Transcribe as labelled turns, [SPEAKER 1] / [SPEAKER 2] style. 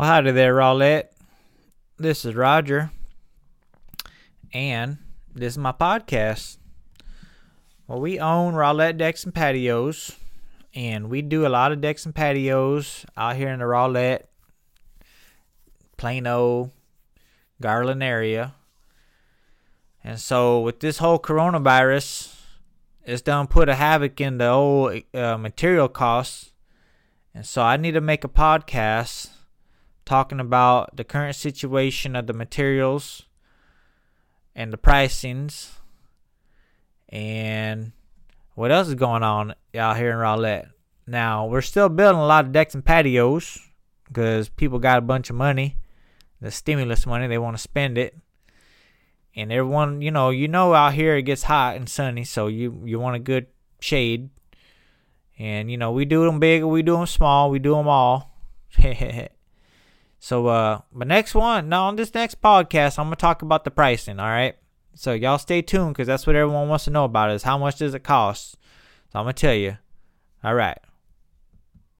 [SPEAKER 1] Well, howdy there, Rowlett. This is Roger, and this is my podcast. Well, we own Rowlett Decks and Patios, and we do a lot of decks and patios out here in the Rowlett, Plano, Garland area. And so, with this whole coronavirus, it's done put a havoc in the old uh, material costs. And so, I need to make a podcast talking about the current situation of the materials and the pricings and what else is going on out here in Rowlett. Now, we're still building a lot of decks and patios because people got a bunch of money, the stimulus money, they want to spend it. And everyone, you know, you know out here it gets hot and sunny, so you you want a good shade. And you know, we do them big, we do them small, we do them all. So, uh, but next one, now on this next podcast, I'm gonna talk about the pricing. All right. So y'all stay tuned because that's what everyone wants to know about is how much does it cost. So I'm gonna tell you. All right.